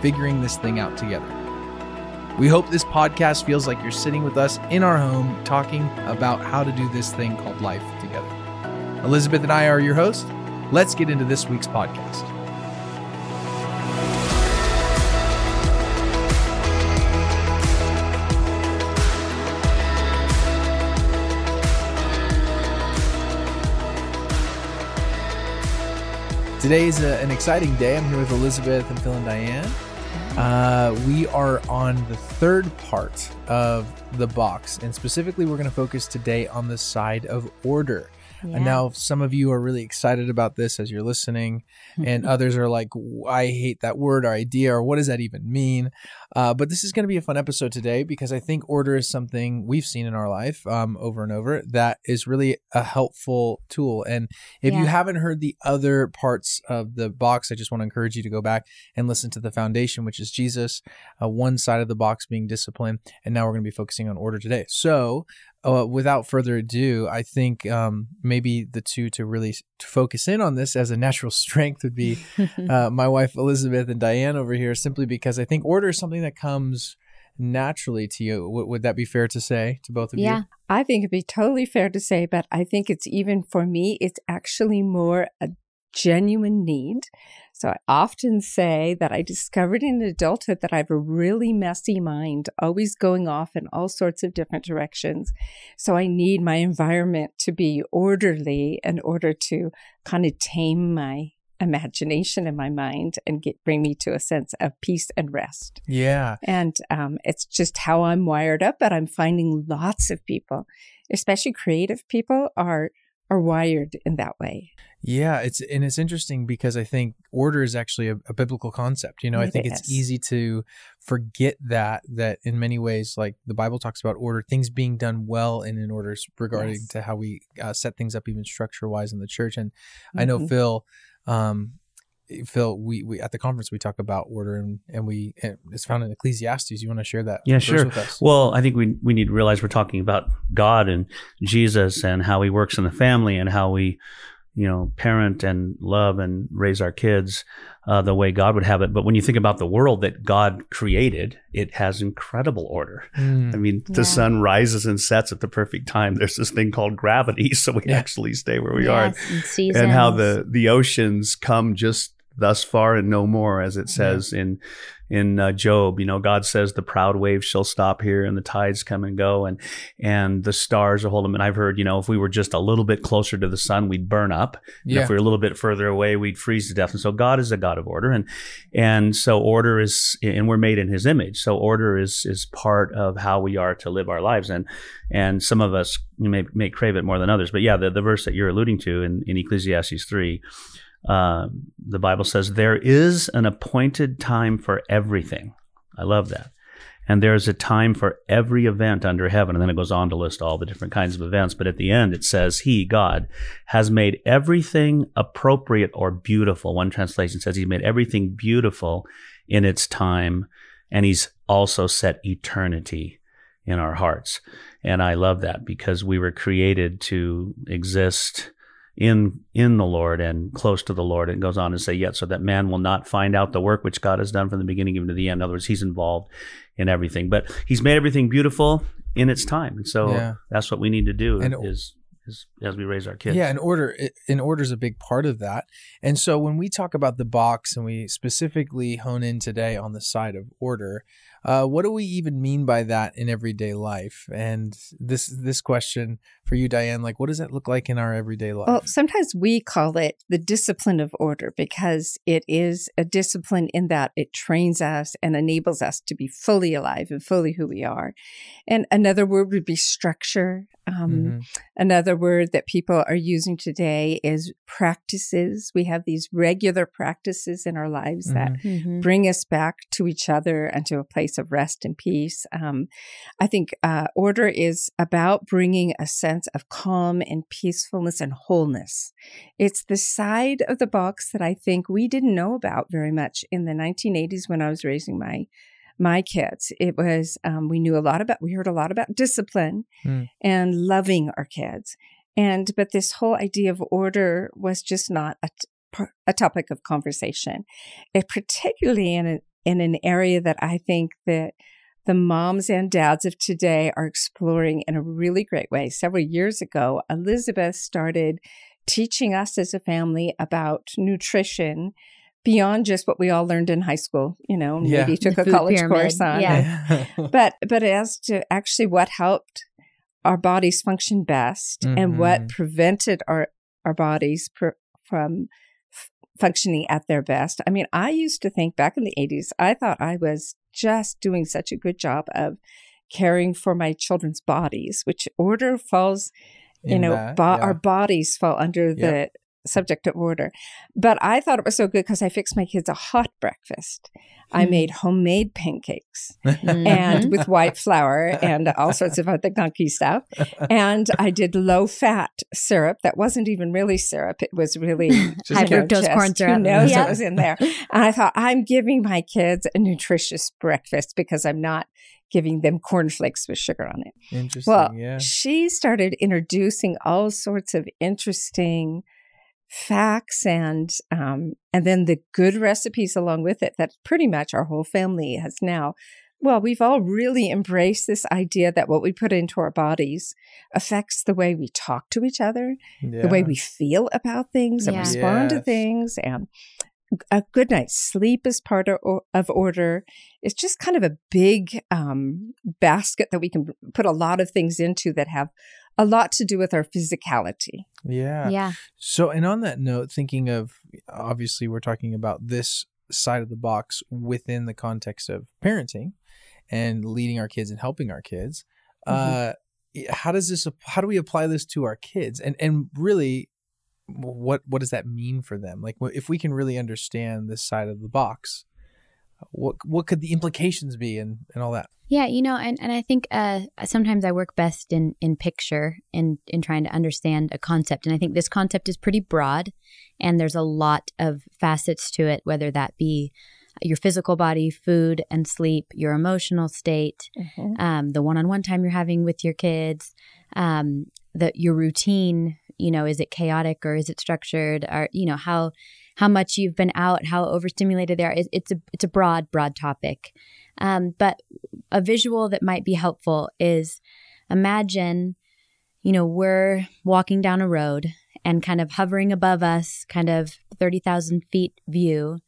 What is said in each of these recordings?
figuring this thing out together. We hope this podcast feels like you're sitting with us in our home talking about how to do this thing called life together. Elizabeth and I are your hosts. Let's get into this week's podcast. Today is a, an exciting day. I'm here with Elizabeth and Phil and Diane. Uh, we are on the third part of the box, and specifically, we're going to focus today on the side of order. Yeah. And now, some of you are really excited about this as you're listening, and others are like, I hate that word or idea, or what does that even mean? Uh, but this is going to be a fun episode today because I think order is something we've seen in our life um, over and over that is really a helpful tool. And if you haven't heard the other parts of the box, I just want to encourage you to go back and listen to the foundation, which is Jesus, uh, one side of the box being discipline. And now we're going to be focusing on order today. So, uh, without further ado, I think um, maybe the two to really to focus in on this as a natural strength would be uh, my wife Elizabeth and Diane over here, simply because I think order is something that comes naturally to you. W- would that be fair to say to both of yeah, you? Yeah, I think it'd be totally fair to say, but I think it's even for me, it's actually more a genuine need. So I often say that I discovered in adulthood that I have a really messy mind, always going off in all sorts of different directions. So I need my environment to be orderly in order to kind of tame my imagination in my mind and get bring me to a sense of peace and rest. Yeah. And um, it's just how I'm wired up. But I'm finding lots of people, especially creative people, are are wired in that way. Yeah, it's and it's interesting because I think order is actually a, a biblical concept. You know, I It think it's easy to forget that that in many ways, like the Bible talks about order, things being done well and in orders regarding Yes. to how we uh, set things up, even structure wise in the church. And I know Mhm. Phil, um, Phil, we, we at the conference we talk about order and and we and it's found in Ecclesiastes. You want to share that? Yeah, verse sure. With us? Well, I think we we need to realize we're talking about God and Jesus and how He works in the family and how we, you know, parent and love and raise our kids uh, the way God would have it. But when you think about the world that God created, it has incredible order. Mm. I mean, the sun rises and sets at the perfect time. There's this thing called gravity, so we Yeah. actually stay where we are. And and how the the oceans come just thus far and no more as it says in in uh, Job. You know god says the proud waves shall stop here and the tides come and go and and the stars will hold them and i've heard you know if we were just a little bit closer to the sun we'd burn up. And yeah. if we were a little bit further away we'd freeze to death. And so god is a god of order. And and so order is and we're made in his image. So order is is part of how we are to live our lives. And and some of us may may crave it more than others. But yeah the, the verse that you're alluding to in, in ecclesiastes 3 uh, the bible says there is an appointed time for everything. I love that. And there's a time for every event under heaven. And then it goes on to list all the different kinds of events. But at the end it says he god has made everything appropriate or beautiful. One translation says he made everything beautiful in its time and he's also set eternity in our hearts. And i love that because we were created to exist in in the Lord and close to the Lord. It goes on to say, yet so that man will not find out the work which God has done from the beginning even to the end. In other words, he's involved in everything. But he's made everything beautiful in its time. And so Yeah. that's what we need to do And- is, is as we raise our kids. Yeah, and order in order is a big part of that. And so when we talk about the box and we specifically hone in today on the side of order, Uh, what do we even mean by that in everyday life? And this this question for you, Diane, like what does that look like in our everyday life? Well, sometimes we call it the discipline of order because it is a discipline in that it trains us and enables us to be fully alive and fully who we are. And another word would be structure. Um, mm-hmm. Another word that people are using today is practices. We have these regular practices in our lives mm-hmm. that mm-hmm. bring us back to each other and to a place of rest and peace. Um, I think uh, order is about bringing a sense of calm and peacefulness and wholeness. It's the side of the box that I think we didn't know about very much in the 1980s when I was raising my my kids. It was, um, we knew a lot about, we heard a lot about discipline mm. and loving our kids. And, but this whole idea of order was just not a, a topic of conversation, it, particularly in, a, in an area that I think that the moms and dads of today are exploring in a really great way. Several years ago, Elizabeth started teaching us as a family about nutrition beyond just what we all learned in high school, you know, yeah. maybe took the a college pyramid. course on. Yeah. but but as to actually what helped our bodies function best mm-hmm. and what mm-hmm. prevented our our bodies pr- from f- functioning at their best. I mean, I used to think back in the 80s, I thought I was just doing such a good job of caring for my children's bodies, which order falls you in know, that, bo- yeah. our bodies fall under yep. Subject of order. But I thought it was so good because I fixed my kids a hot breakfast. I hmm. made homemade pancakes and with white flour and all sorts of other gunky stuff. And I did low fat syrup that wasn't even really syrup. It was really high fructose corn syrup. Who knows yeah. what was in there? And I thought, I'm giving my kids a nutritious breakfast because I'm not giving them cornflakes with sugar on it. Interesting. Well, yeah. she started introducing all sorts of interesting facts and um, and then the good recipes along with it that pretty much our whole family has now well we've all really embraced this idea that what we put into our bodies affects the way we talk to each other yeah. the way we feel about things and yeah. respond yes. to things and a good night's sleep is part of, of order. It's just kind of a big um, basket that we can put a lot of things into that have a lot to do with our physicality. Yeah. Yeah. So, and on that note, thinking of obviously, we're talking about this side of the box within the context of parenting and leading our kids and helping our kids. Mm-hmm. Uh, how does this? How do we apply this to our kids? And and really, what what does that mean for them? Like, if we can really understand this side of the box, what what could the implications be and and all that? Yeah, you know, and, and I think uh, sometimes I work best in in picture in in trying to understand a concept, and I think this concept is pretty broad, and there's a lot of facets to it, whether that be your physical body, food and sleep, your emotional state, mm-hmm. um, the one-on-one time you're having with your kids, um, the your routine. You know, is it chaotic or is it structured? Or you know how how much you've been out, how overstimulated they are. It's, it's a it's a broad broad topic. Um, but a visual that might be helpful is imagine, you know, we're walking down a road and kind of hovering above us, kind of 30,000 feet view.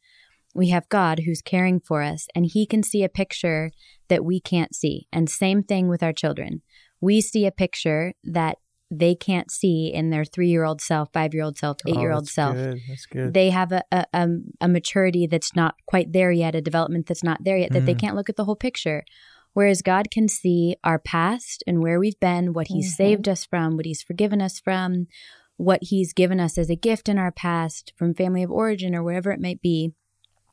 We have God who's caring for us, and He can see a picture that we can't see. And same thing with our children. We see a picture that they can't see in their three year old self, five year old self, eight year old oh, self. Good. That's good. They have a, a, a, maturity that's not quite there yet, a development that's not there yet, that mm. they can't look at the whole picture. Whereas God can see our past and where we've been, what He's mm-hmm. saved us from, what He's forgiven us from, what He's given us as a gift in our past from family of origin or wherever it might be.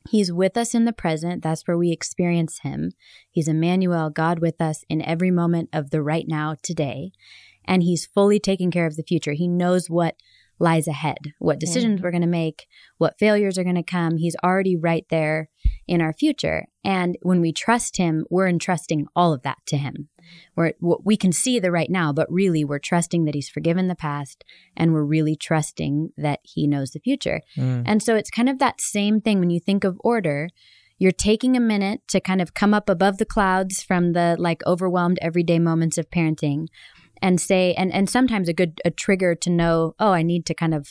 He's with us in the present. That's where we experience Him. He's Emmanuel, God with us in every moment of the right now, today and he's fully taking care of the future. He knows what lies ahead, what decisions mm-hmm. we're going to make, what failures are going to come. He's already right there in our future. And when we trust him, we're entrusting all of that to him. We're, we can see the right now, but really we're trusting that he's forgiven the past and we're really trusting that he knows the future. Mm. And so it's kind of that same thing when you think of order. You're taking a minute to kind of come up above the clouds from the like overwhelmed everyday moments of parenting and say and and sometimes a good a trigger to know oh i need to kind of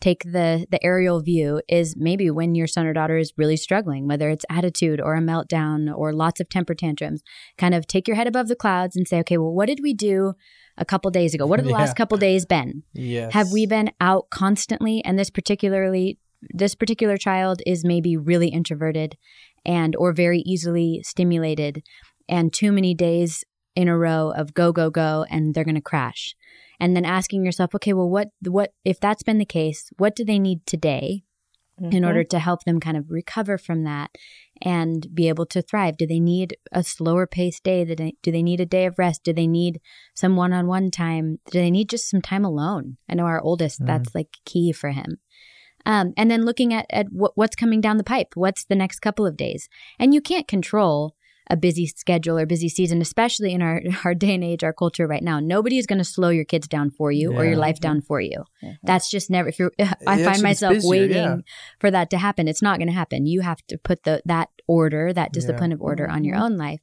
take the the aerial view is maybe when your son or daughter is really struggling whether it's attitude or a meltdown or lots of temper tantrums kind of take your head above the clouds and say okay well what did we do a couple days ago what have the Yeah. last couple days been Yes. have we been out constantly and this particularly this particular child is maybe really introverted and or very easily stimulated and too many days in a row of go go go and they're going to crash. And then asking yourself okay well what what if that's been the case what do they need today Mm-hmm. in order to help them kind of recover from that and be able to thrive? Do they need a slower paced day? Do they, need a day of rest? Do they need some one-on-one time? Do they need just some time alone? I know our oldest Mhm. that's like key for him. Um, and then looking at, at what, what's coming down the pipe? What's the next couple of days? And you can't control a busy schedule or busy season especially in our, our day and age our culture right now. Nobody is going to slow your kids down for you or your life down for you. Mhm. that's just never if you're i find myself busier, waiting yeah. for that to happen. It's not going to happen. You have to put the that order that discipline of order on your Mhm. own life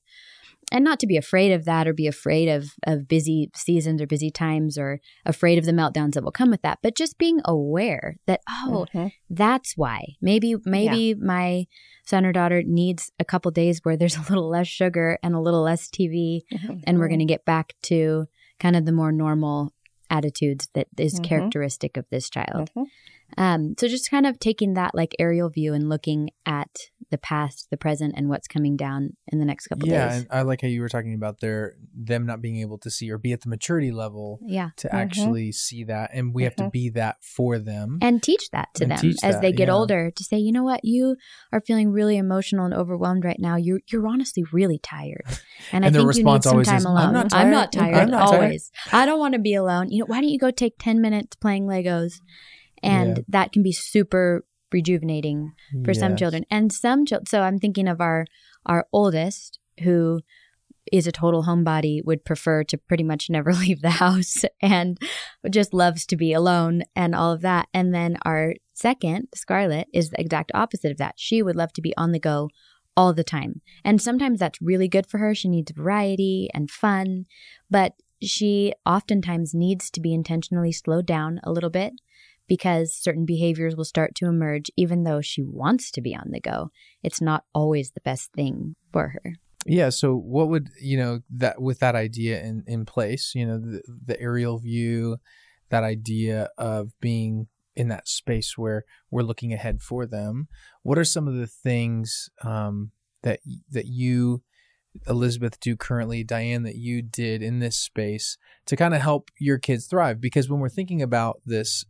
and not to be afraid of that or be afraid of of busy seasons or busy times or afraid of the meltdowns that will come with that but just being aware that oh that's why. Maybe maybe my son or daughter needs a couple days where there's a little less sugar and a little less tv and we're going to get back to kind of the more normal attitudes that is Mhm. characteristic of this child. Mhm. um, so just kind of taking that like aerial view and looking at the past, the present, and what's coming down in the next couple yeah, days. and I like how you were talking about their them not being able to see or be at the maturity level yeah. to Mhm. actually see that, and we have to Mhm. be that for them. And teach that to them as that, they get yeah. older to say, you know what, you are feeling really emotional and overwhelmed right now. You're you're honestly really tired. And, I And their think you need some time is, "I'm alone. not I'm not tired. tired. I'm not tired." always. I don't want to be alone. You know, why don't you go take 10 minutes playing Legos? And Yeah. that can be super rejuvenating for some children. And some children so i'm thinking of our our oldest who is a total homebody would prefer to pretty much never leave the house and just loves to be alone and all of that. And then our second Scarlett is the exact opposite of that. She would love to be on the go all the time. And sometimes that's really good for her. She needs variety and fun but she oftentimes needs to be intentionally slowed down a little bit because certain behaviors will start to emerge even though she wants to be on the go. It's not always the best thing for her. Yeah. So, what would you know that with that idea in in place? You know, the, the aerial view, that idea of being in that space where we're looking ahead for them. What are some of the things um, that that you, Elizabeth, do currently, Diane, that you did in this space to kind of help your kids thrive? Because when we're thinking about this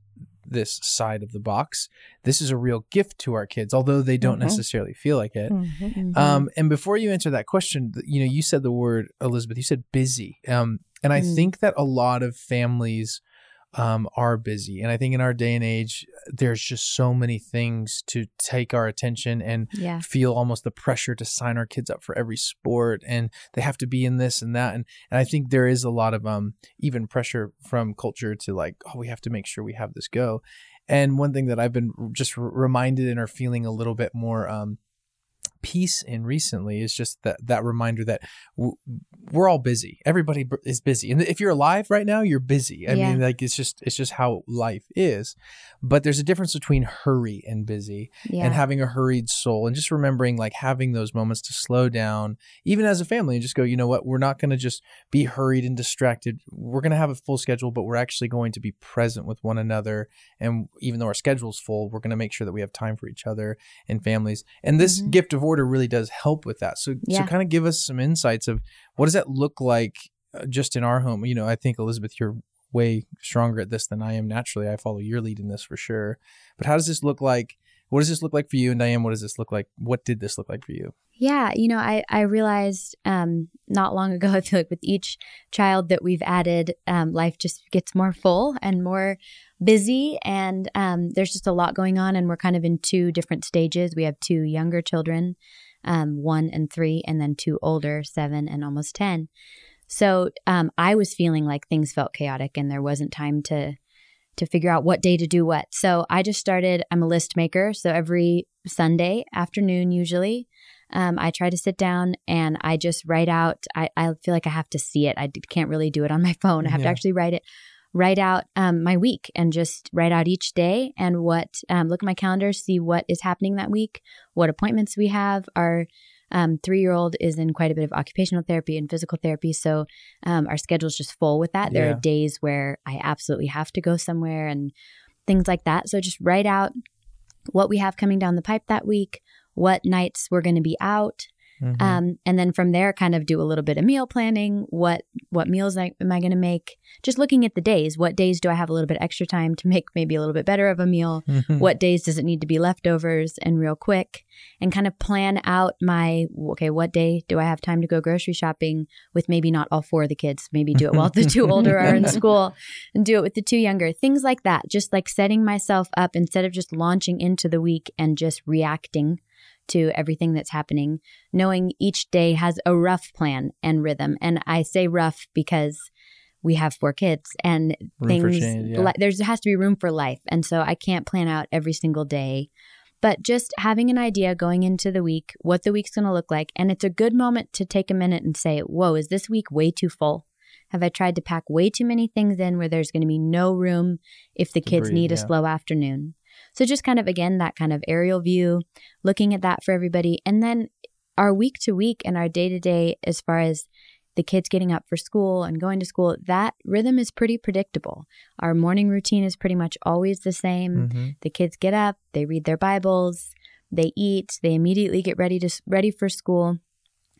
this side of the box, this is a real gift to our kids, although they don't Mhm. necessarily feel like it. Mhm. Um, and before you answer that question, you know, you said the word Elizabeth. You said busy. Um, and I Mm. think that a lot of families um, are busy, and I think in our day and age, there's just so many things to take our attention and yeah. feel almost the pressure to sign our kids up for every sport, and they have to be in this and that. And and I think there is a lot of um even pressure from culture to like, oh, we have to make sure we have this go. And one thing that I've been just reminded and are feeling a little bit more um, peace in recently is just that that reminder that w- we're all busy. Everybody b- is busy, and if you're alive right now, you're busy. I Yeah. mean, like it's just it's just how life is. But there's a difference between hurry and busy Yeah. and having a hurried soul and just remembering like having those moments to slow down even as a family and just go you know what we're not going to just be hurried and distracted we're going to have a full schedule but we're actually going to be present with one another and even though our schedule's full we're going to make sure that we have time for each other and families and this Mhm. gift of order really does help with that. So Yeah. so kind of give us some insights of what does that look like uh, just in our home? You know i think elizabeth you're way stronger at this than i am naturally. I follow your lead in this for sure. But how does this look like what does this look like for you and diane what does this look like what did this look like for you Yeah, you know, I I realized um, not long ago. I feel like with each child that we've added, um, life just gets more full and more busy, and um, there's just a lot going on. And we're kind of in two different stages. We have two younger children, um, one and three, and then two older, seven and almost ten. So um, I was feeling like things felt chaotic, and there wasn't time to to figure out what day to do what. So I just started. I'm a list maker, so every Sunday afternoon, usually um, I try to sit down and I just write out. I, I feel like I have to see it. I can't really do it on my phone. I have to actually write it. write out um, my week and just write out each day and what um, look at my calendar see what is happening that week what appointments we have our um, three year old is in quite a bit of occupational therapy and physical therapy so um, our schedule is just full with that there Yeah. are days where i absolutely have to go somewhere and things like that so just write out what we have coming down the pipe that week what nights we're going to be out Mhm. um, and then from there kind of do a little bit of meal planning. What what meals I, am i going to make? Just looking at the days. What days do i have a little bit extra time to make maybe a little bit better of a meal? Mhm. what days does it need to be leftovers and real quick? And kind of plan out my okay what day do i have time to go grocery shopping with maybe not all four of the kids? Maybe do it while the two older are in school and do it with the two younger. Things like that. Just like setting myself up instead of just launching into the week and just reacting to everything that's happening knowing each day has a rough plan and rhythm. And i say rough because we have four kids and Room things change, yeah. li- there's has to be room for life. And so i can't plan out every single day. But just having an idea going into the week what the week's going to look like. And it's a good moment to take a minute and say whoa is this week way too full? Have i tried to pack way too many things in where there's going to be no room if the To kids breathe, need a slow afternoon so just kind of again that kind of aerial view looking at that for everybody. And then our week to week and our day to day as far as the kids getting up for school and going to school that rhythm is pretty predictable. Our morning routine is pretty much always the same. Mhm. the kids get up they read their bibles they eat they immediately get ready to ready for school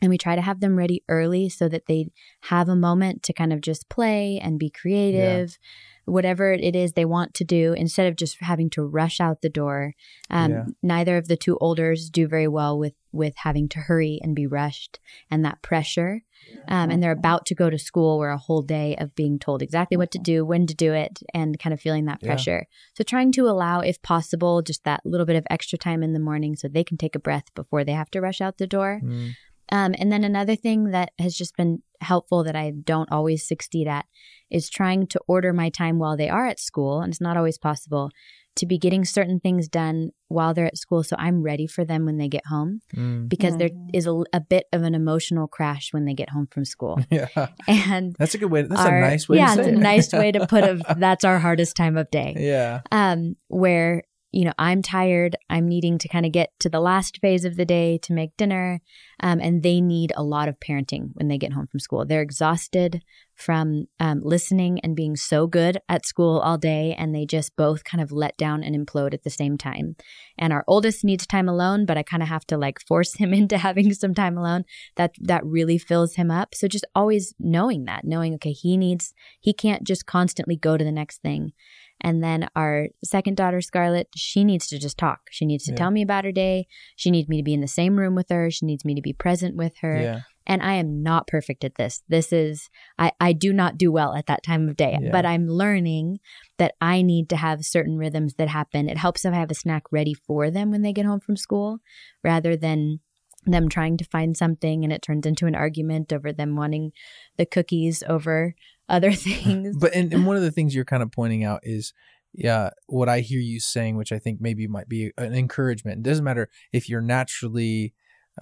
and we try to have them ready early so that they have a moment to kind of just play and be creative whatever it is they want to do instead of just having to rush out the door um, Yeah. neither of the two olders do very well with with having to hurry and be rushed and that pressure um, and they're about to go to school where a whole day of being told exactly what to do when to do it and kind of feeling that Yeah. pressure so trying to allow if possible just that little bit of extra time in the morning so they can take a breath before they have to rush out the door Mm. Um, and then another thing that has just been helpful that I don't always succeed at is trying to order my time while they are at school. And it's not always possible to be getting certain things done while they're at school. So I'm ready for them when they get home Mm. because there is a, a bit of an emotional crash when they get home from school. Yeah. And That's a good way. That's our- a nice way yeah, to say it's a nice way to put a that's our hardest time of day Yeah. um, where you know I'm tired. I'm needing to kind of get to the last phase of the day to make dinner, um, and they need a lot of parenting when they get home from school. They're exhausted from um, listening and being so good at school all day, and they just both kind of let down and implode at the same time. And our oldest needs time alone, but I kind of have to like force him into having some time alone. That that really fills him up. So just always knowing that, knowing okay, he needs he can't just constantly go to the next thing. And then our second daughter, Scarlett, she needs to just talk. She needs to Yeah. tell me about her day. She needs me to be in the same room with her. She needs me to be present with her. Yeah. And I am not perfect at this. This is, I, I do not do well at that time of day, Yeah. but I'm learning that I need to have certain rhythms that happen. It helps if I have a snack ready for them when they get home from school rather than them trying to find something and it turns into an argument over them wanting the cookies over other things. But and, and one of the things you're kind of pointing out is, yeah, what I hear you saying, which I think maybe might be an encouragement. It doesn't matter if you're naturally,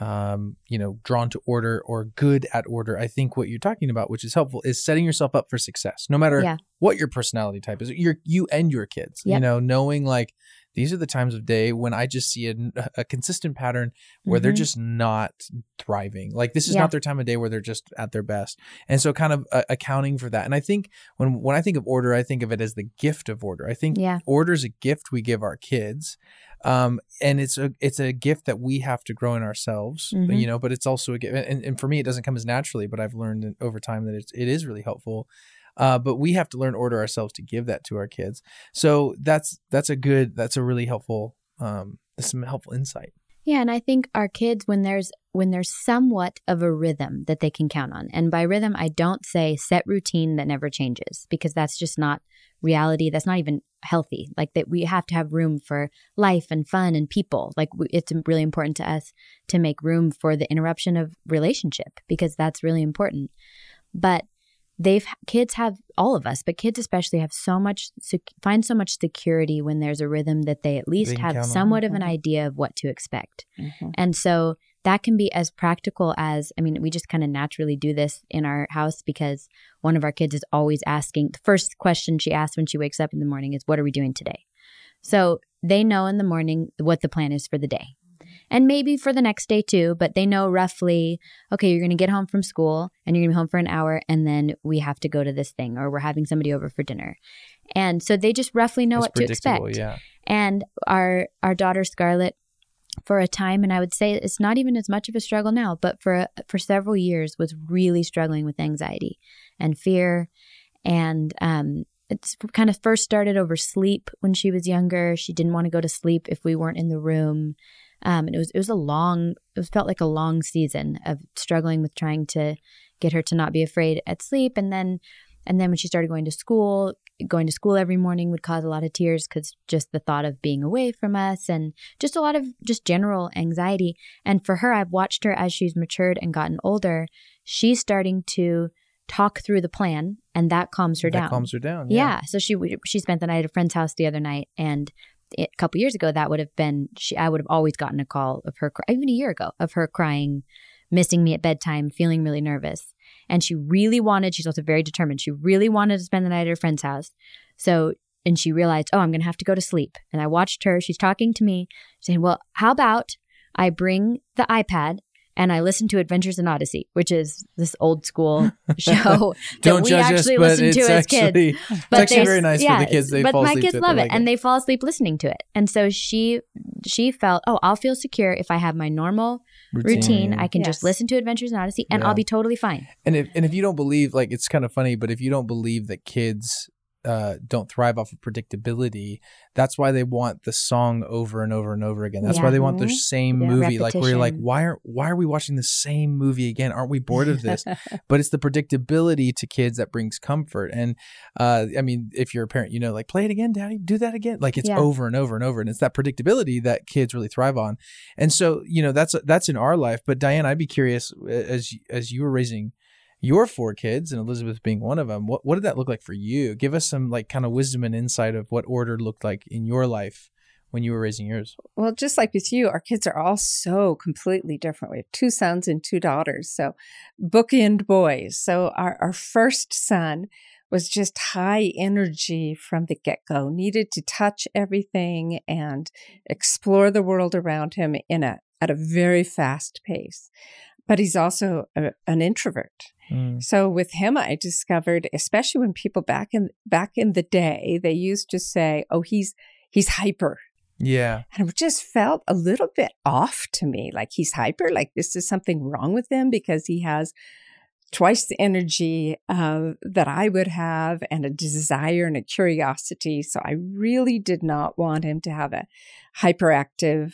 um, you know, drawn to order or good at order. I think what you're talking about, which is helpful, is setting yourself up for success, no matter Yeah. what your personality type is. Your you and your kids, you know, knowing like these are the times of day when I just see a, a consistent pattern where they're Mhm. just not thriving. Like this is Yeah. not their time of day where they're just at their best. And so kind of uh, accounting for that. And I think when when I think of order, I think of it as the gift of order. I think Yeah. order is a gift we give our kids. Um, and it's a it's a gift that we have to grow in ourselves, Mhm. you know. But it's also a gift, and, and for me, it doesn't come as naturally. But I've learned over time that it's it is really helpful. Uh, but we have to learn order ourselves to give that to our kids. So that's that's a good that's a really helpful um some helpful insight. Yeah, and I think our kids when there's when there's somewhat of a rhythm that they can count on. And by rhythm I don't say set routine that never changes because that's just not reality. That's not even healthy. Like that we have to have room for life and fun and people. Like it's really important to us to make room for the interruption of relationship because that's really important. But they've kids have all of us, but kids especially have so much sec- find so much security when there's a rhythm that they at least can have somewhat of an Mhm. idea of what to expect. Mhm. And so that can be as practical as I mean, we just kind of naturally do this in our house because one of our kids is always asking the first question she asks when she wakes up in the morning is, What are we doing today? So they know in the morning what the plan is for the day. And maybe for the next day too, but they know roughly, okay, you're going to get home from school and you're going to be home for an hour and then we have to go to this thing or we're having somebody over for dinner. And so they just roughly know It's what to expect. Yeah. And our our daughter Scarlett, for a time, and I would say it's not even as much of a struggle now, but for for several years was really struggling with anxiety and fear, and um, it's kind of first started over sleep when she was younger. She didn't want to go to sleep if we weren't in the room. Um, and it was it was a long it felt like a long season of struggling with trying to get her to not be afraid at sleep and then and then when she started going to school going to school every morning would cause a lot of tears because just the thought of being away from us and just a lot of just general anxiety and for her i've watched her as she's matured and gotten older she's starting to talk through the plan and that calms her that down calms her down. yeah. So she she spent the night at a friend's house the other night, and a couple years ago, that would have been she. I would have always gotten a call of her, even a year ago, of her crying, missing me at bedtime, feeling really nervous, and she really wanted. She's also very determined. She really wanted to spend the night at her friend's house. So. And she realized, oh, I'm going to have to go to sleep. And I watched her. She's talking to me, saying, well, how about I bring the iPad and I listen to Adventures in Odyssey, which is this old school show that Don't we judge us, actually but listen to it's as kids actually, it's actually very nice for the kids. They but fall my kids love it, like and they fall asleep listening to it. And so she she felt, oh, I'll feel secure if I have my normal routine. I can just listen to Adventures in Odyssey, and Yeah. I'll be totally fine. And if and if you don't believe, like it's kind of funny, but if you don't believe that kids uh, don't thrive off of predictability, that's why they want the song over and over and over again. That's why they want Mhm. same Yeah, movie. Like where you're like, why are why are we watching the same movie again? Aren't we bored of this? but it's the predictability to kids that brings comfort. And uh, I mean, if you're a parent, you know, like play it again, daddy, do that again. Like it's Yeah. over and over and over, and it's that predictability that kids really thrive on. And so, you know, that's that's in our life. But Diane, I'd be curious as as you were raising your four kids and Elizabeth being one of them. What what did that look like for you? Give us some like kind of wisdom and insight of what order looked like in your life when you were raising yours. Well, just like with you, our kids are all so completely different. We have two sons and two daughters. So bookend boys. So our, our first son was just high energy from the get go, needed to touch everything and explore the world around him in a, at a very fast pace. But he's also a, an introvert. So with him, I discovered, especially when people back in back in the day, they used to say, "Oh, he's he's hyper," Yeah. and it just felt a little bit off to me. Like he's hyper, like this is something wrong with him because he has twice the energy uh, that I would have and a desire and a curiosity. So I really did not want him to have a hyperactive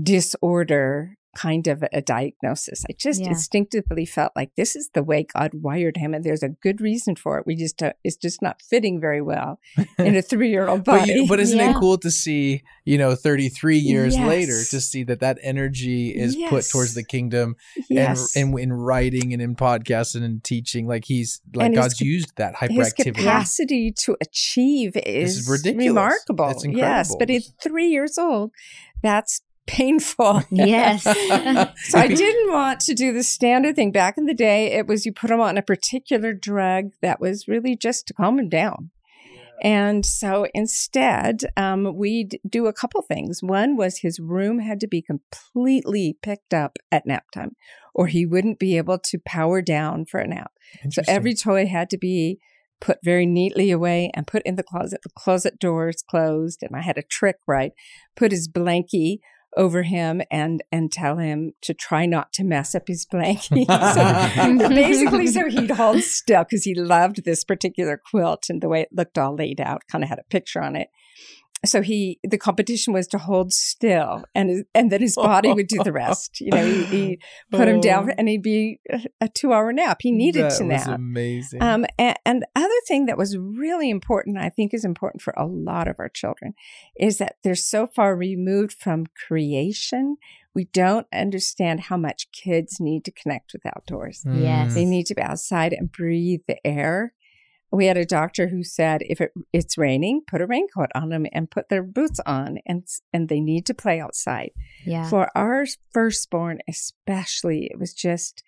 disorder kind of a diagnosis. I just Yeah. instinctively felt like this is the way God wired him, and there's a good reason for it. We just don't, it's just not fitting very well in a three year old But, body. you, but isn't it cool to see, you know, 33 years Yes. later, to see that that energy is put towards the kingdom yes. and, and in writing and in podcasting and teaching. Like he's, like And God's cap- used that hyperactivity his hyperactivity. capacity to achieve is, is ridiculous. remarkable. It's Yes, but incredible. at three years old, that's painful. Yes. so I didn't want to do the standard thing. Back in the day, it was you put him on a particular drug that was really just to calm him down. And so instead, um, we'd do a couple things. One was his room had to be completely picked up at nap time, or he wouldn't be able to power down for a nap. So every toy had to be put very neatly away and put in the closet. The closet doors closed, and I had a trick, right? Put his blankie over him and and tell him to try not to mess up his blankie. so basically, so he'd hold still because he loved this particular quilt and the way it looked all laid out. Kind of had a picture on it. So he, the competition was to hold still, and and then his body would do the rest. You know, he, he put him down, and he'd be a, a two-hour nap. He needed Oh. that to was nap. amazing. Um, and, and other thing that was really important, I think is important for a lot of our children, is that they're so far removed from creation. We don't understand how much kids need to connect with outdoors. Yes. They need to be outside and breathe the air. We had a doctor who said if it, it's raining, put a raincoat on them and put their boots on, and and they need to play outside. Yeah. For our firstborn, especially, it was just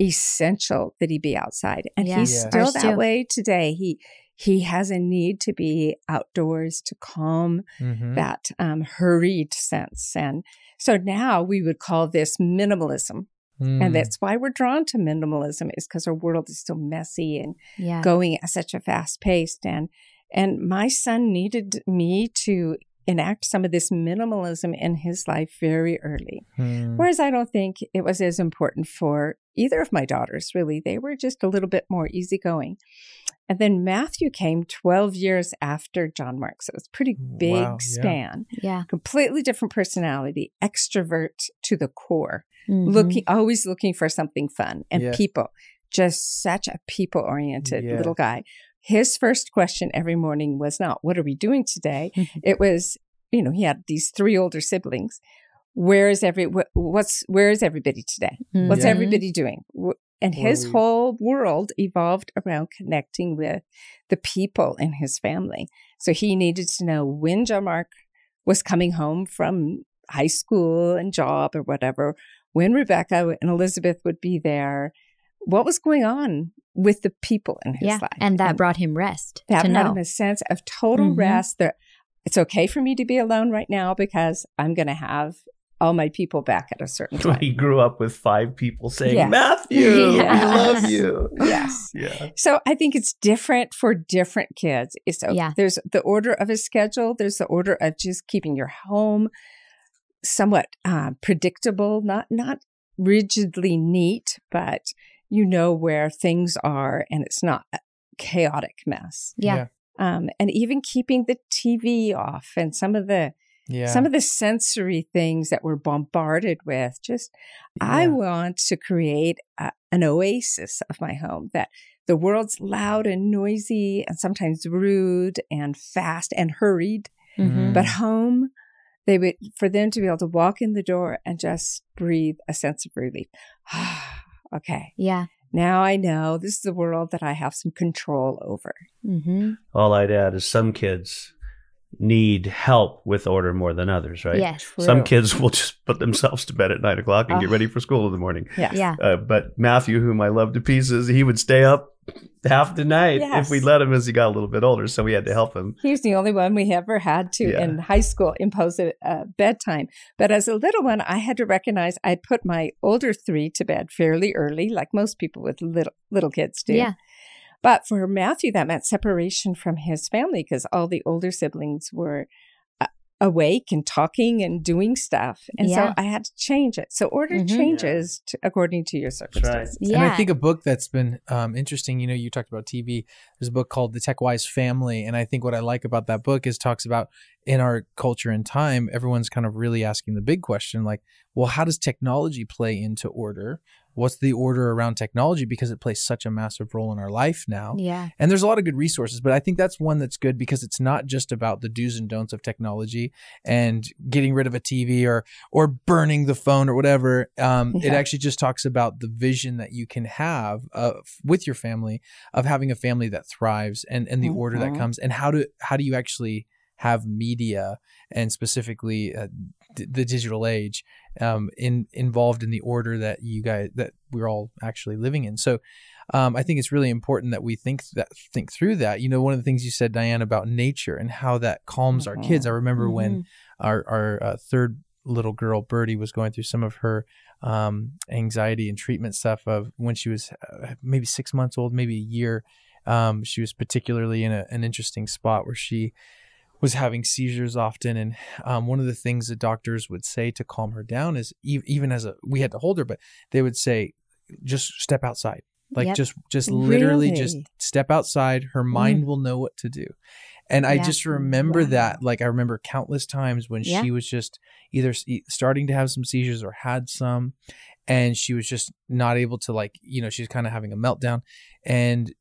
essential that he be outside, and Yeah. he's Yeah. still Ours that too. way today. He he has a need to be outdoors to calm Mhm. that um, hurried sense, and so now we would call this minimalism, Mm. and that's why we're drawn to minimalism is because our world is so messy and yeah. going at such a fast pace and and my son needed me to enact some of this minimalism in his life very early Mm. whereas i don't think it was as important for either of my daughters really they were just a little bit more easygoing and then matthew came 12 years after john mark so it was a pretty big Wow, span yeah. completely different personality extrovert to the core Mhm. looking always looking for something fun and Yeah. people just such a people oriented Yeah. little guy his first question every morning was not what are we doing today it was you know he had these three older siblings where is every what's where is everybody today what's Yeah. everybody doing Wh- and his whole world evolved around connecting with the people in his family so he needed to know when mark was coming home from high school and job or whatever when Rebecca and Elizabeth would be there, what was going on with the people in his Yeah. life. And that brought him rest that had know. him a sense of total Mhm. rest. That it's okay for me to be alone right now because I'm going to have all my people back at a certain time. he grew up with five people saying, Yes. Matthew, Yes. we love you. yes. Yeah. So I think it's different for different kids. So Yeah. there's the order of a schedule. There's the order of just keeping your home somewhat uh, predictable, not not rigidly neat, but you know where things are, and it's not a chaotic mess. yeah. Um, and even keeping the TV off and some of the Yeah. some of the sensory things that we're bombarded with. Just I want to create a, an oasis of my home that the world's loud and noisy and sometimes rude and fast and hurried, Mhm. but home they would for them to be able to walk in the door and just breathe a sense of relief. okay, Yeah. now I know this is the world that I have some control over. hmm All I'd add is some kids need help with order more than others, right? Yes. Some kids will just put themselves to bed at nine o'clock and get Ah. ready for school in the morning. Yes. Yeah. Uh, but Matthew, whom I love to pieces, he would stay up half the night Yes. if we let him as he got a little bit older. So we had to help him. He was the only one we ever had to Yeah. in high school impose a, a bedtime. But as a little one, I had to recognize I'd put my older three to bed fairly early, like most people with little little kids do. Yeah. But for Matthew, that meant separation from his family because all the older siblings were uh, awake and talking and doing stuff. And Yeah. so I had to change it. So order Mhm. changes to, according to your right. circumstances. Yeah. And I think a book that's been um, interesting, you know, you talked about TV. There's a book called The Tech Wise Family. And I think what I like about that book is talks about in our culture and time, everyone's kind of really asking the big question like, well, how does technology play into order? What's the order around technology? Because it plays such a massive role in our life now. Yeah. And there's a lot of good resources, but I think that's one that's good because it's not just about the do's and don'ts of technology and getting rid of a TV or or burning the phone or whatever. Um, It actually just talks about the vision that you can have uh, with your family of having a family that thrives and and the order that Mhm. comes and how to how do you actually have media and specifically uh, d- the digital age um, in involved in the order that you guys that we're all actually living in. So um, I think it's really important that we think that think through that. You know, one of the things you said, Diane, about nature and how that calms our kids. I remember when our our uh, third little girl Birdie was going through some of her um, anxiety and treatment stuff of when she was uh, maybe six months old, maybe a year. Um, she was particularly in a, an interesting spot where she was having seizures often, and um, one of the things that doctors would say to calm her down is e- even as a we had to hold her, but they would say just step outside, like Yep. just just literally just step outside. Her mind will know what to do. And I just remember Wow. that, like I remember countless times when Yeah. she was just either starting to have some seizures or had some, and she was just not able to like, you know, she's kind of having a meltdown, and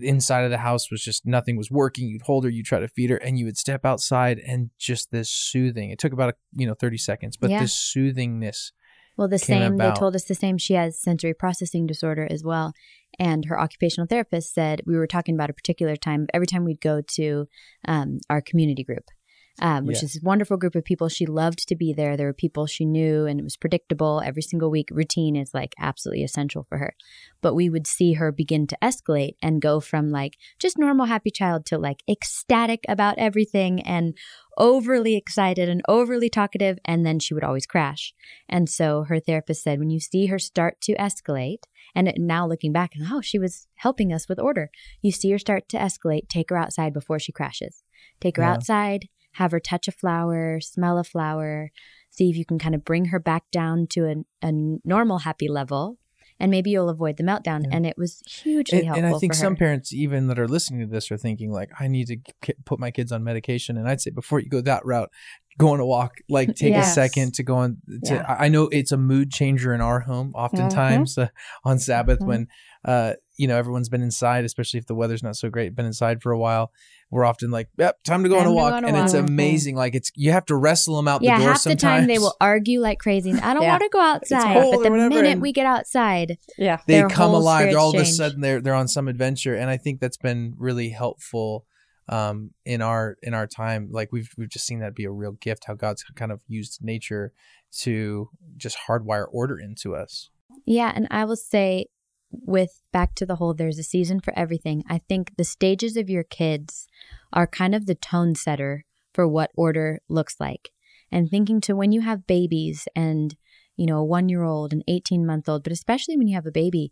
inside of the house was just nothing was working. You'd hold her, you'd try to feed her, and you would step outside, and just this soothing. It took about a, you know thirty seconds, but Yeah. this soothingness. Well, the same, they told us the same. She has sensory processing disorder as well. And her occupational therapist said we were talking about a particular time. Every time we'd go to um, our community group, um, which Yeah. is a wonderful group of people. She loved to be there. There were people she knew, and it was predictable every single week. Routine is like absolutely essential for her. But we would see her begin to escalate and go from like just normal happy child to like ecstatic about everything and overly excited and overly talkative. And then she would always crash. And so her therapist said, when you see her start to escalate, and it- now looking back, and oh, she was helping us with order. You see her start to escalate, take her outside before she crashes. Take her Yeah. outside, have her touch a flower, smell a flower, see if you can kind of bring her back down to a, a normal happy level. And maybe you'll avoid the meltdown. Yeah. And it was hugely And, helpful. and I think some parents, even that are listening to this, are thinking like, "I need to k- put my kids on medication." And I'd say before you go that route, go on a walk. Like, take a second to go on. To, Yeah. I know it's a mood changer in our home. Oftentimes uh, on Sabbath, Mhm. when uh, you know everyone's been inside, especially if the weather's not so great, been inside for a while. We're often like, "Yep, time to go on a walk," on a and it's amazing. Like it's you have to wrestle them out yeah, the door half sometimes. the time they will argue like crazy. I don't Yeah. want to go outside. cold But or the whatever, minute and- we get outside, Yeah. they come alive. They're all of a sudden they're they're on some adventure, and I think that's been really helpful um, in our in our time. Like we've we've just seen that be a real gift. How God's kind of used nature to just hardwire order into us. Yeah, and I will say with back to the whole there's a season for everything. I think the stages of your kids are kind of the tone setter for what order looks like. And thinking to when you have babies and you know, a 1-year-old, an 18-month-old, but especially when you have a baby,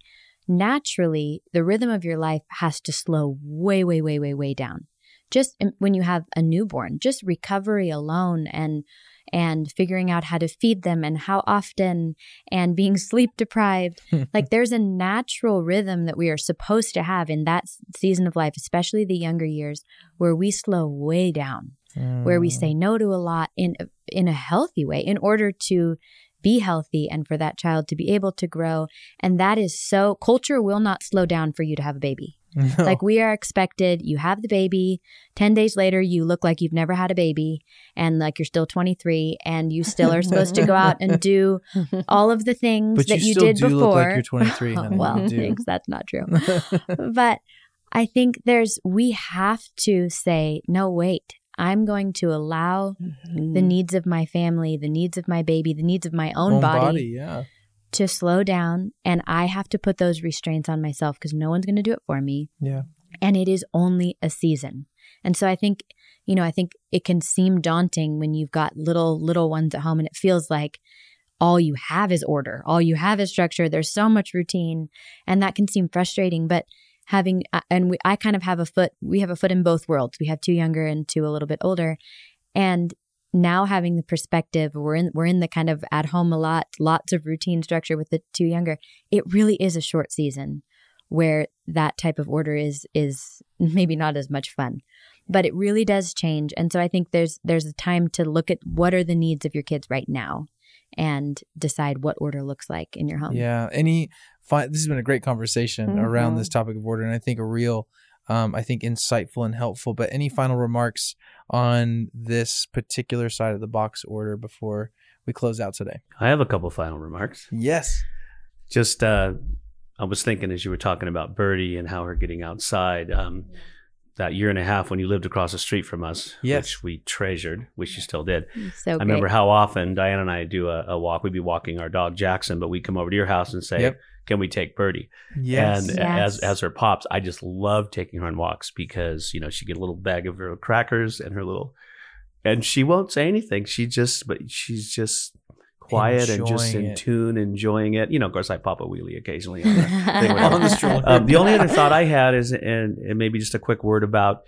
naturally the rhythm of your life has to slow way way way way way down. Just um, when you have a newborn, just recovery alone and and figuring out how to feed them and how often and being sleep deprived. like there's a natural rhythm that we are supposed to have in that season of life, especially the younger years, where we slow way down, where we Mm. say no to a lot in in a healthy way in order to be healthy and for that child to be able to grow. And that is so culture will not slow down for you to have a baby. No. Like we are expected, you have the baby, 10 days later, you look like you've never had a baby and like you're still 23 and you still are supposed to go out and do all of the things but that you you, did before. look like you're 23. honey. well, thanks, that's not true. but I think there's, we have to say, no, wait, I'm going to allow Mm-hmm. the needs of my family, the needs of my baby, the needs of my own, body, yeah. To slow down. And I have to put those restraints on myself because no one's going to do it for me Yeah. and it is only a season. And so I think, you know, I think it can seem daunting when you've got little little ones at home and it feels like all you have is order, all you have is structure. There's so much routine, and that can seem frustrating. But having uh, and we, I kind of have a foot. We have a foot in both worlds. We have two younger and two a little bit older, and now having the perspective we're in we're in the kind of at home a lot lots of routine structure with the two younger it really is a short season where that type of order is is maybe not as much fun but it really does change and so i think there's there's a time to look at what are the needs of your kids right now and decide what order looks like in your home Yeah. Any fi- this has been a great conversation around mm-hmm. this topic of order and I think a real um, I think insightful and helpful. But any final remarks on this particular side of the box order before we close out today? I have a couple final remarks. Yes. Just, uh, I was thinking as you were talking about Birdie and how her getting outside. Um, that year and a half when you lived across the street from us, Yes. which we treasured, which you still did. so I great. remember how often Diane and I do a, a walk. We'd be walking our dog Jackson, but we'd come over to your house and say, Yep. "Can we take Birdie?" Yes. And Yes. as as her pops, I just love taking her on walks because you know she get a little bag of her crackers and her little, and she won't say anything. She just, but she's just quiet and just in it. tune, enjoying it. You know, of course, I pop a wheelie occasionally. On her. They On the stroller. um, the only other thought I had is, and, and maybe just a quick word about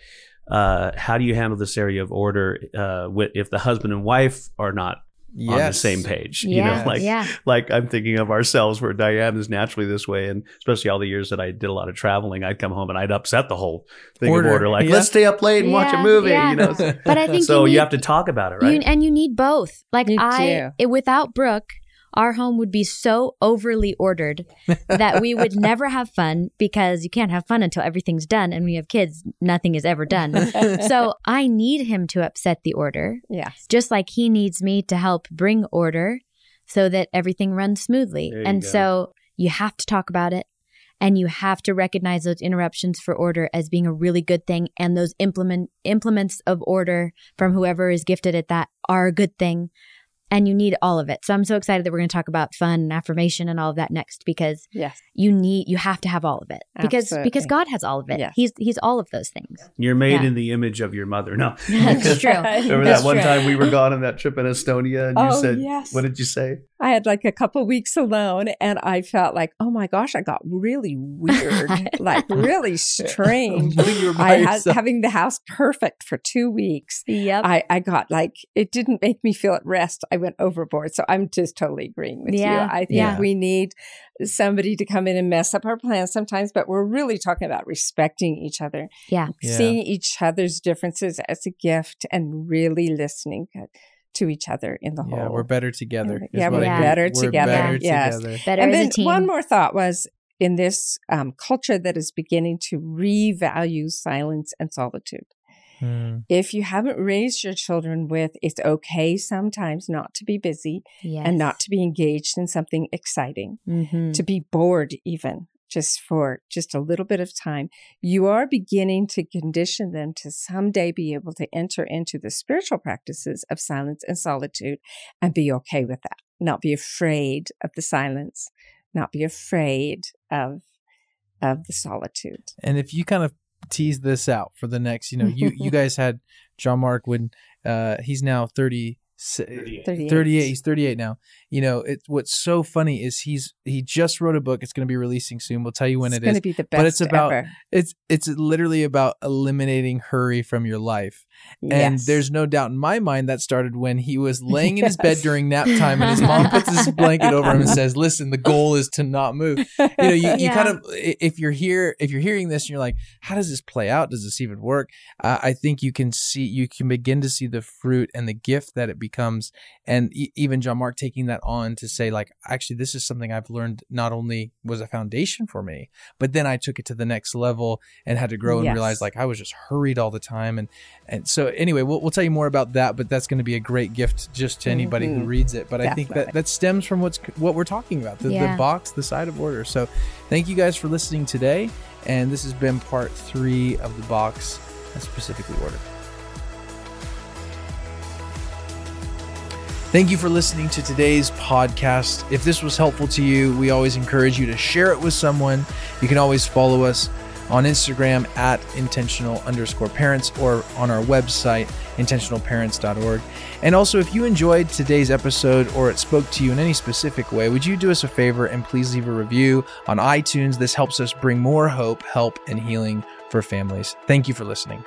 uh, how do you handle this area of order uh, with, if the husband and wife are not on the same page? yeah, You know, like yeah. like I'm thinking of ourselves where Diane is naturally this way, and especially all the years that I did a lot of traveling, I'd come home and I'd upset the whole thing Order, of order. Like, yeah. let's stay up late and watch a movie. yeah. You know, But I think so you, you, have to talk about it, right? you- and you need both. Like You I, it, without Brooke, our home would be so overly ordered that we would never have fun because you can't have fun until everything's done. And when you have kids, nothing is ever done. so I need him to upset the order, yes. just like he needs me to help bring order so that everything runs smoothly. And go. so you have to talk about it. and you have to recognize those interruptions for order as being a really good thing and those implement implements of order from whoever is gifted at that are a good thing and you need all of it. So I'm so excited that we're going to talk about fun and affirmation and all of that next because Yes. you need you have to have all of it because Absolutely. because God has all of it. Yes. He's he's all of those things. You're made Yeah. in the image of your mother. No, That's true. Remember That's that one true. time we were gone on that trip in Estonia, and you Oh, said, yes. "What did you say?" I had like a couple weeks alone and I felt like, oh my gosh, I got really weird, like really strange. When you were by I had having the house perfect for two weeks. Yep. I, I got like it didn't make me feel at rest. I went overboard. So I'm just totally agreeing with Yeah, you. I think yeah. we need somebody to come in and mess up our plans sometimes, but we're really talking about respecting each other, yeah. Yeah. seeing each other's differences as a gift, and really listening to each other in the whole. Yeah, we're better together. is Yeah, we're I get. better We're together. better Yes. together. Better and as then a team. one more thought was in this um, culture that is beginning to revalue silence and solitude. Hmm. If you haven't raised your children with it's okay sometimes not to be busy yes. and not to be engaged in something exciting, Mhm. to be bored even just for just a little bit of time, you are beginning to condition them to someday be able to enter into the spiritual practices of silence and solitude and be okay with that. Not be afraid of the silence, not be afraid of of the solitude. And if you kind of tease this out for the next, you know, you you guys had John Mark when uh he's now 30 38. 38. 38 he's 38 now you know it what's so funny is he's he just wrote a book it's going to be releasing soon we'll tell you when it's it going is to be the best but it's about- ever. it's it's literally about eliminating hurry from your life and Yes. there's no doubt in my mind that started when he was laying in his bed during nap time and his mom puts this blanket over him and says listen the goal is to not move. You know you, you kind of if you're here if you're hearing this and you're like how does this play out? Does this even work? Uh, i think you can see you can begin to see the fruit and the gift that it becomes. And e- even john mark taking that on to say like actually this is something i've learned not only was a foundation for me but then i took it to the next level and had to grow and Yes. realize like i was just hurried all the time. And and so anyway we'll, we'll tell you more about that but that's going to be a great gift just to anybody who Mhm. reads it but i think that that stems from what's what we're talking about the, Yeah. the box the side of order so thank you guys for listening today and this has been part three of the box specifically ordered Thank you for listening to today's podcast. If this was helpful to you, we always encourage you to share it with someone. You can always follow us on Instagram at intentional underscore parents or on our website, intentionalparents.org. And also, if you enjoyed today's episode or it spoke to you in any specific way, would you do us a favor and please leave a review on iTunes? This helps us bring more hope, help, and healing for families. Thank you for listening.